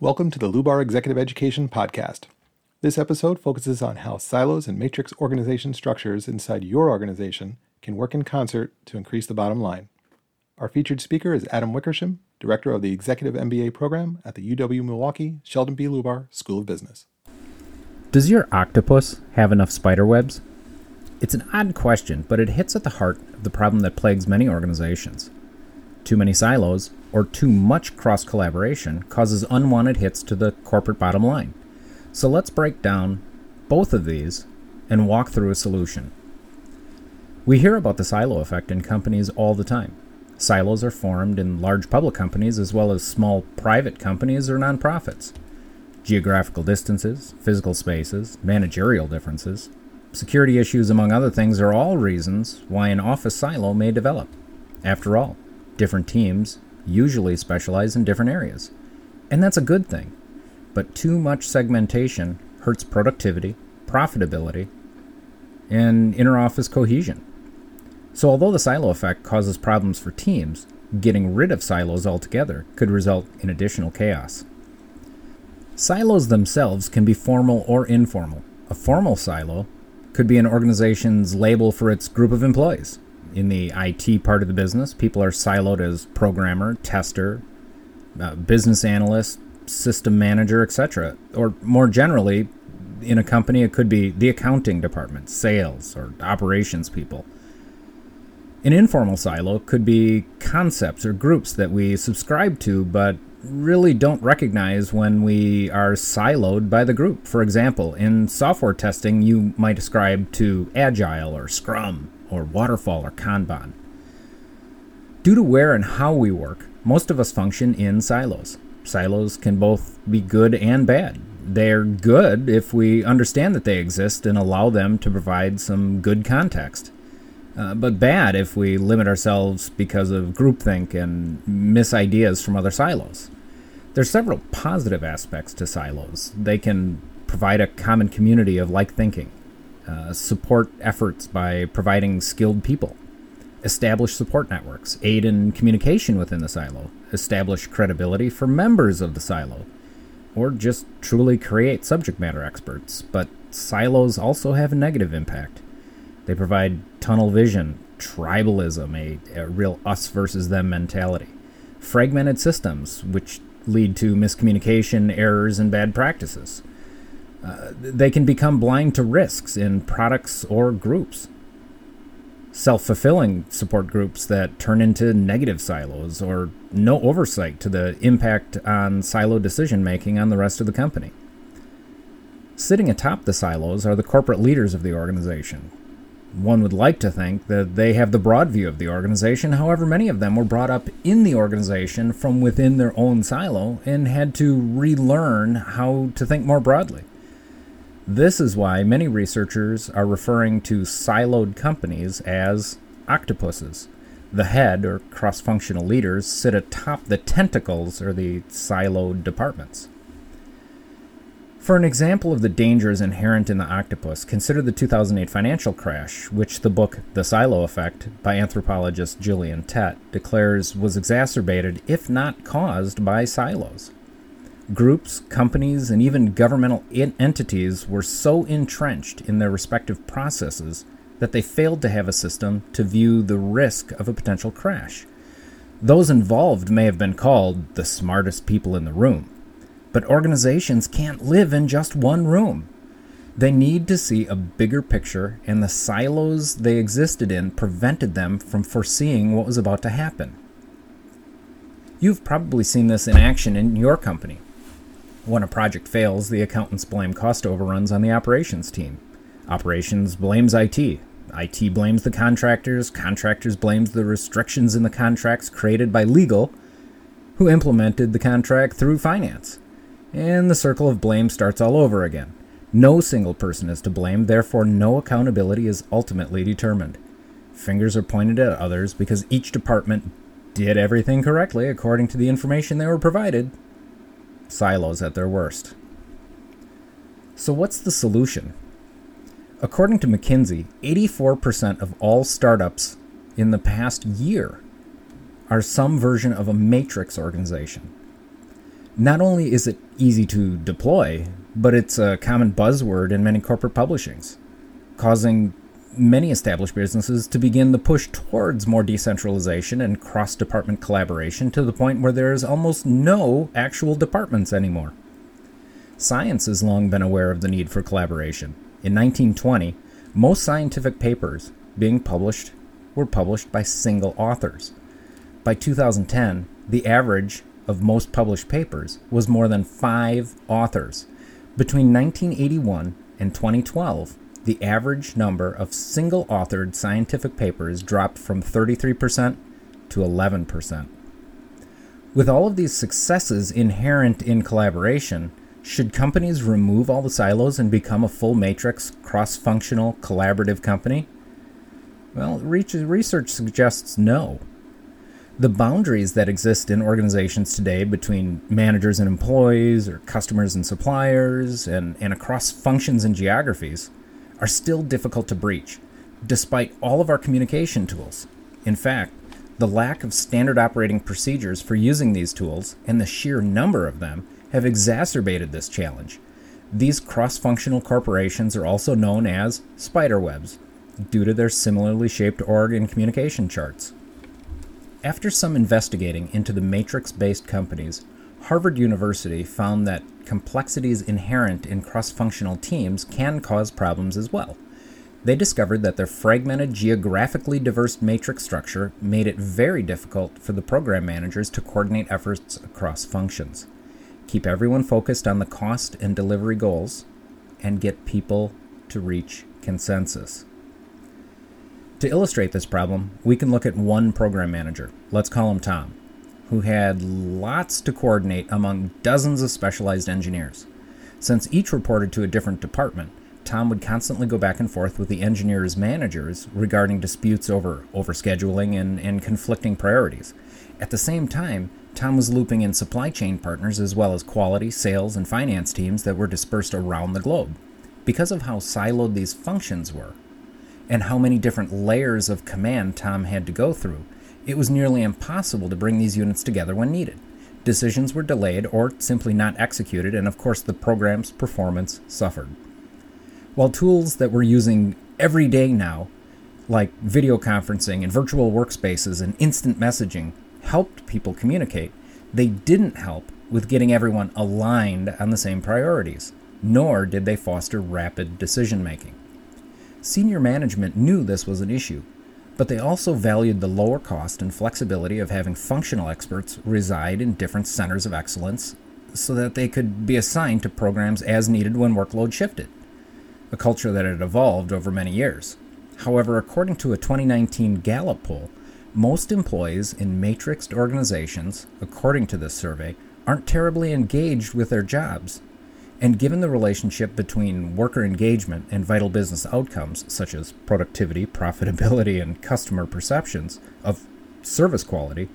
Welcome to the Lubar Executive Education Podcast. This episode focuses on how silos and matrix organization structures inside your organization can work in concert to increase the bottom line. Our featured speaker is Adam Wickersham, Director of the Executive MBA program at the UW Milwaukee Sheldon B. Lubar School of Business. Does your octopus have enough spider webs? It's an odd question, but it hits at the heart of the problem that plagues many organizations. Too many silos or too much cross collaboration causes unwanted hits to the corporate bottom line. So let's break down both of these and walk through a solution. We hear about the silo effect in companies all the time. Silos are formed in large public companies as well as small private companies or nonprofits. Geographical distances, physical spaces, managerial differences, security issues, among other things, are all reasons why an office silo may develop. After all, different teams usually specialize in different areas. And that's a good thing. But too much segmentation hurts productivity, profitability, and interoffice cohesion. So, although the silo effect causes problems for teams, getting rid of silos altogether could result in additional chaos. Silos themselves can be formal or informal. A formal silo could be an organization's label for its group of employees in the IT part of the business, people are siloed as programmer, tester, uh, business analyst, system manager, etc. Or more generally, in a company, it could be the accounting department, sales, or operations people. An informal silo could be concepts or groups that we subscribe to but really don't recognize when we are siloed by the group. For example, in software testing, you might ascribe to Agile or Scrum or waterfall or Kanban. Due to where and how we work, most of us function in silos. Silos can both be good and bad. They're good if we understand that they exist and allow them to provide some good context. Uh, but bad if we limit ourselves because of groupthink and miss ideas from other silos. There's several positive aspects to silos. They can provide a common community of like thinking. Uh, support efforts by providing skilled people, establish support networks, aid in communication within the silo, establish credibility for members of the silo, or just truly create subject matter experts. But silos also have a negative impact. They provide tunnel vision, tribalism, a, a real us versus them mentality, fragmented systems, which lead to miscommunication, errors, and bad practices they can become blind to risks in products or groups. Self fulfilling support groups that turn into negative silos or no oversight to the impact on silo decision making on the rest of the company. Sitting atop the silos are the corporate leaders of the organization. One would like to think that they have the broad view of the organization, however, many of them were brought up in the organization from within their own silo and had to relearn how to think more broadly. This is why many researchers are referring to siloed companies as octopuses. The head, or cross functional leaders, sit atop the tentacles, or the siloed departments. For an example of the dangers inherent in the octopus, consider the 2008 financial crash, which the book The Silo Effect by anthropologist Gillian Tett declares was exacerbated, if not caused, by silos. Groups, companies, and even governmental entities were so entrenched in their respective processes that they failed to have a system to view the risk of a potential crash. Those involved may have been called the smartest people in the room, but organizations can't live in just one room. They need to see a bigger picture, and the silos they existed in prevented them from foreseeing what was about to happen. You've probably seen this in action in your company. When a project fails, the accountants blame cost overruns on the operations team. Operations blames IT. IT blames the contractors. Contractors blames the restrictions in the contracts created by legal, who implemented the contract through finance. And the circle of blame starts all over again. No single person is to blame, therefore, no accountability is ultimately determined. Fingers are pointed at others because each department did everything correctly according to the information they were provided, silos at their worst. So, what's the solution? According to McKinsey, 84% of all startups in the past year are some version of a matrix organization. Not only is it easy to deploy, but it's a common buzzword in many corporate publishings, causing many established businesses to begin the push towards more decentralization and cross department collaboration to the point where there is almost no actual departments anymore. Science has long been aware of the need for collaboration. In 1920, most scientific papers being published were published by single authors. By 2010, the average of most published papers was more than five authors. Between 1981 and 2012, the average number of single authored scientific papers dropped from 33% to 11%. With all of these successes inherent in collaboration, should companies remove all the silos and become a full matrix, cross functional, collaborative company? Well, research suggests no. The boundaries that exist in organizations today between managers and employees, or customers and suppliers, and, and across functions and geographies are still difficult to breach, despite all of our communication tools. In fact, the lack of standard operating procedures for using these tools and the sheer number of them have exacerbated this challenge. These cross functional corporations are also known as spiderwebs due to their similarly shaped org and communication charts. After some investigating into the matrix based companies, Harvard University found that complexities inherent in cross functional teams can cause problems as well. They discovered that their fragmented, geographically diverse matrix structure made it very difficult for the program managers to coordinate efforts across functions keep everyone focused on the cost and delivery goals, and get people to reach consensus. To illustrate this problem, we can look at one program manager, let's call him Tom, who had lots to coordinate among dozens of specialized engineers. Since each reported to a different department, Tom would constantly go back and forth with the engineers' managers regarding disputes over overscheduling and, and conflicting priorities. At the same time, Tom was looping in supply chain partners as well as quality, sales, and finance teams that were dispersed around the globe. Because of how siloed these functions were, and how many different layers of command Tom had to go through, it was nearly impossible to bring these units together when needed. Decisions were delayed or simply not executed, and of course, the program's performance suffered. While tools that we're using every day now, like video conferencing and virtual workspaces and instant messaging, helped people communicate, they didn't help with getting everyone aligned on the same priorities, nor did they foster rapid decision making. Senior management knew this was an issue, but they also valued the lower cost and flexibility of having functional experts reside in different centers of excellence so that they could be assigned to programs as needed when workload shifted, a culture that had evolved over many years. However, according to a 2019 Gallup poll, most employees in matrixed organizations, according to this survey, aren't terribly engaged with their jobs. And given the relationship between worker engagement and vital business outcomes, such as productivity, profitability, and customer perceptions of service quality,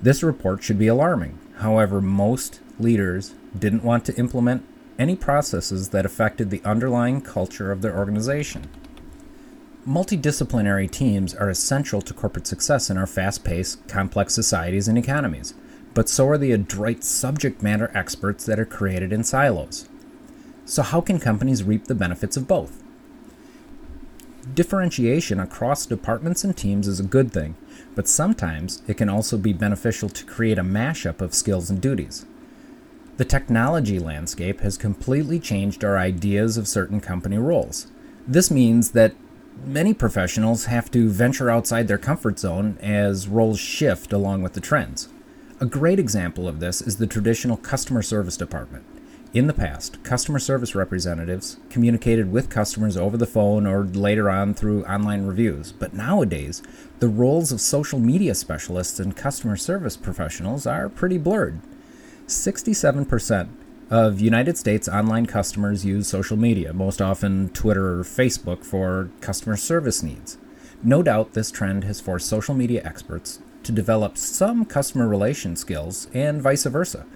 this report should be alarming. However, most leaders didn't want to implement any processes that affected the underlying culture of their organization. Multidisciplinary teams are essential to corporate success in our fast paced, complex societies and economies, but so are the adroit subject matter experts that are created in silos. So, how can companies reap the benefits of both? Differentiation across departments and teams is a good thing, but sometimes it can also be beneficial to create a mashup of skills and duties. The technology landscape has completely changed our ideas of certain company roles. This means that many professionals have to venture outside their comfort zone as roles shift along with the trends. A great example of this is the traditional customer service department. In the past, customer service representatives communicated with customers over the phone or later on through online reviews, but nowadays, the roles of social media specialists and customer service professionals are pretty blurred. 67% of United States online customers use social media, most often Twitter or Facebook, for customer service needs. No doubt this trend has forced social media experts to develop some customer relation skills and vice versa.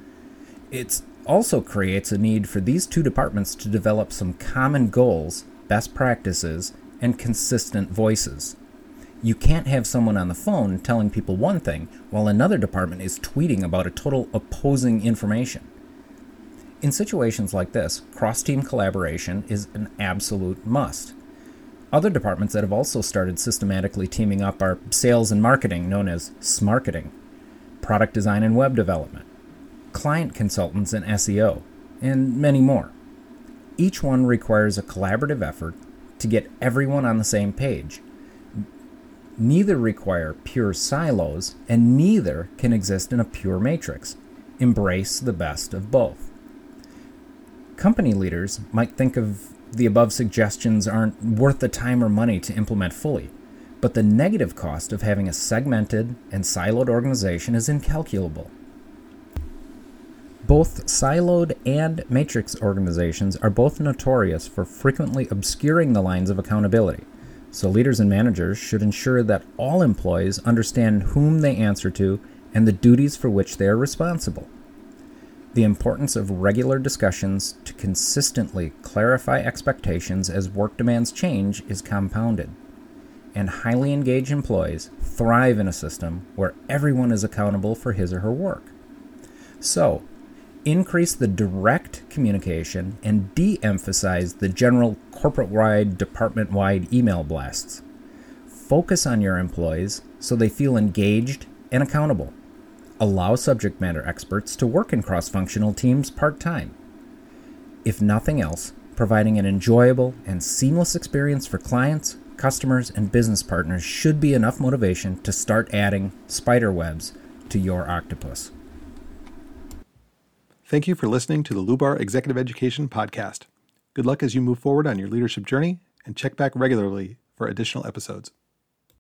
It also creates a need for these two departments to develop some common goals, best practices, and consistent voices. You can't have someone on the phone telling people one thing while another department is tweeting about a total opposing information. In situations like this, cross team collaboration is an absolute must. Other departments that have also started systematically teaming up are sales and marketing, known as SMarketing, product design and web development, client consultants and SEO, and many more. Each one requires a collaborative effort to get everyone on the same page. Neither require pure silos, and neither can exist in a pure matrix. Embrace the best of both. Company leaders might think of the above suggestions aren't worth the time or money to implement fully, but the negative cost of having a segmented and siloed organization is incalculable. Both siloed and matrix organizations are both notorious for frequently obscuring the lines of accountability, so leaders and managers should ensure that all employees understand whom they answer to and the duties for which they are responsible. The importance of regular discussions to consistently clarify expectations as work demands change is compounded. And highly engaged employees thrive in a system where everyone is accountable for his or her work. So, increase the direct communication and de emphasize the general corporate wide, department wide email blasts. Focus on your employees so they feel engaged and accountable. Allow subject matter experts to work in cross functional teams part time. If nothing else, providing an enjoyable and seamless experience for clients, customers, and business partners should be enough motivation to start adding spider webs to your octopus. Thank you for listening to the Lubar Executive Education Podcast. Good luck as you move forward on your leadership journey and check back regularly for additional episodes.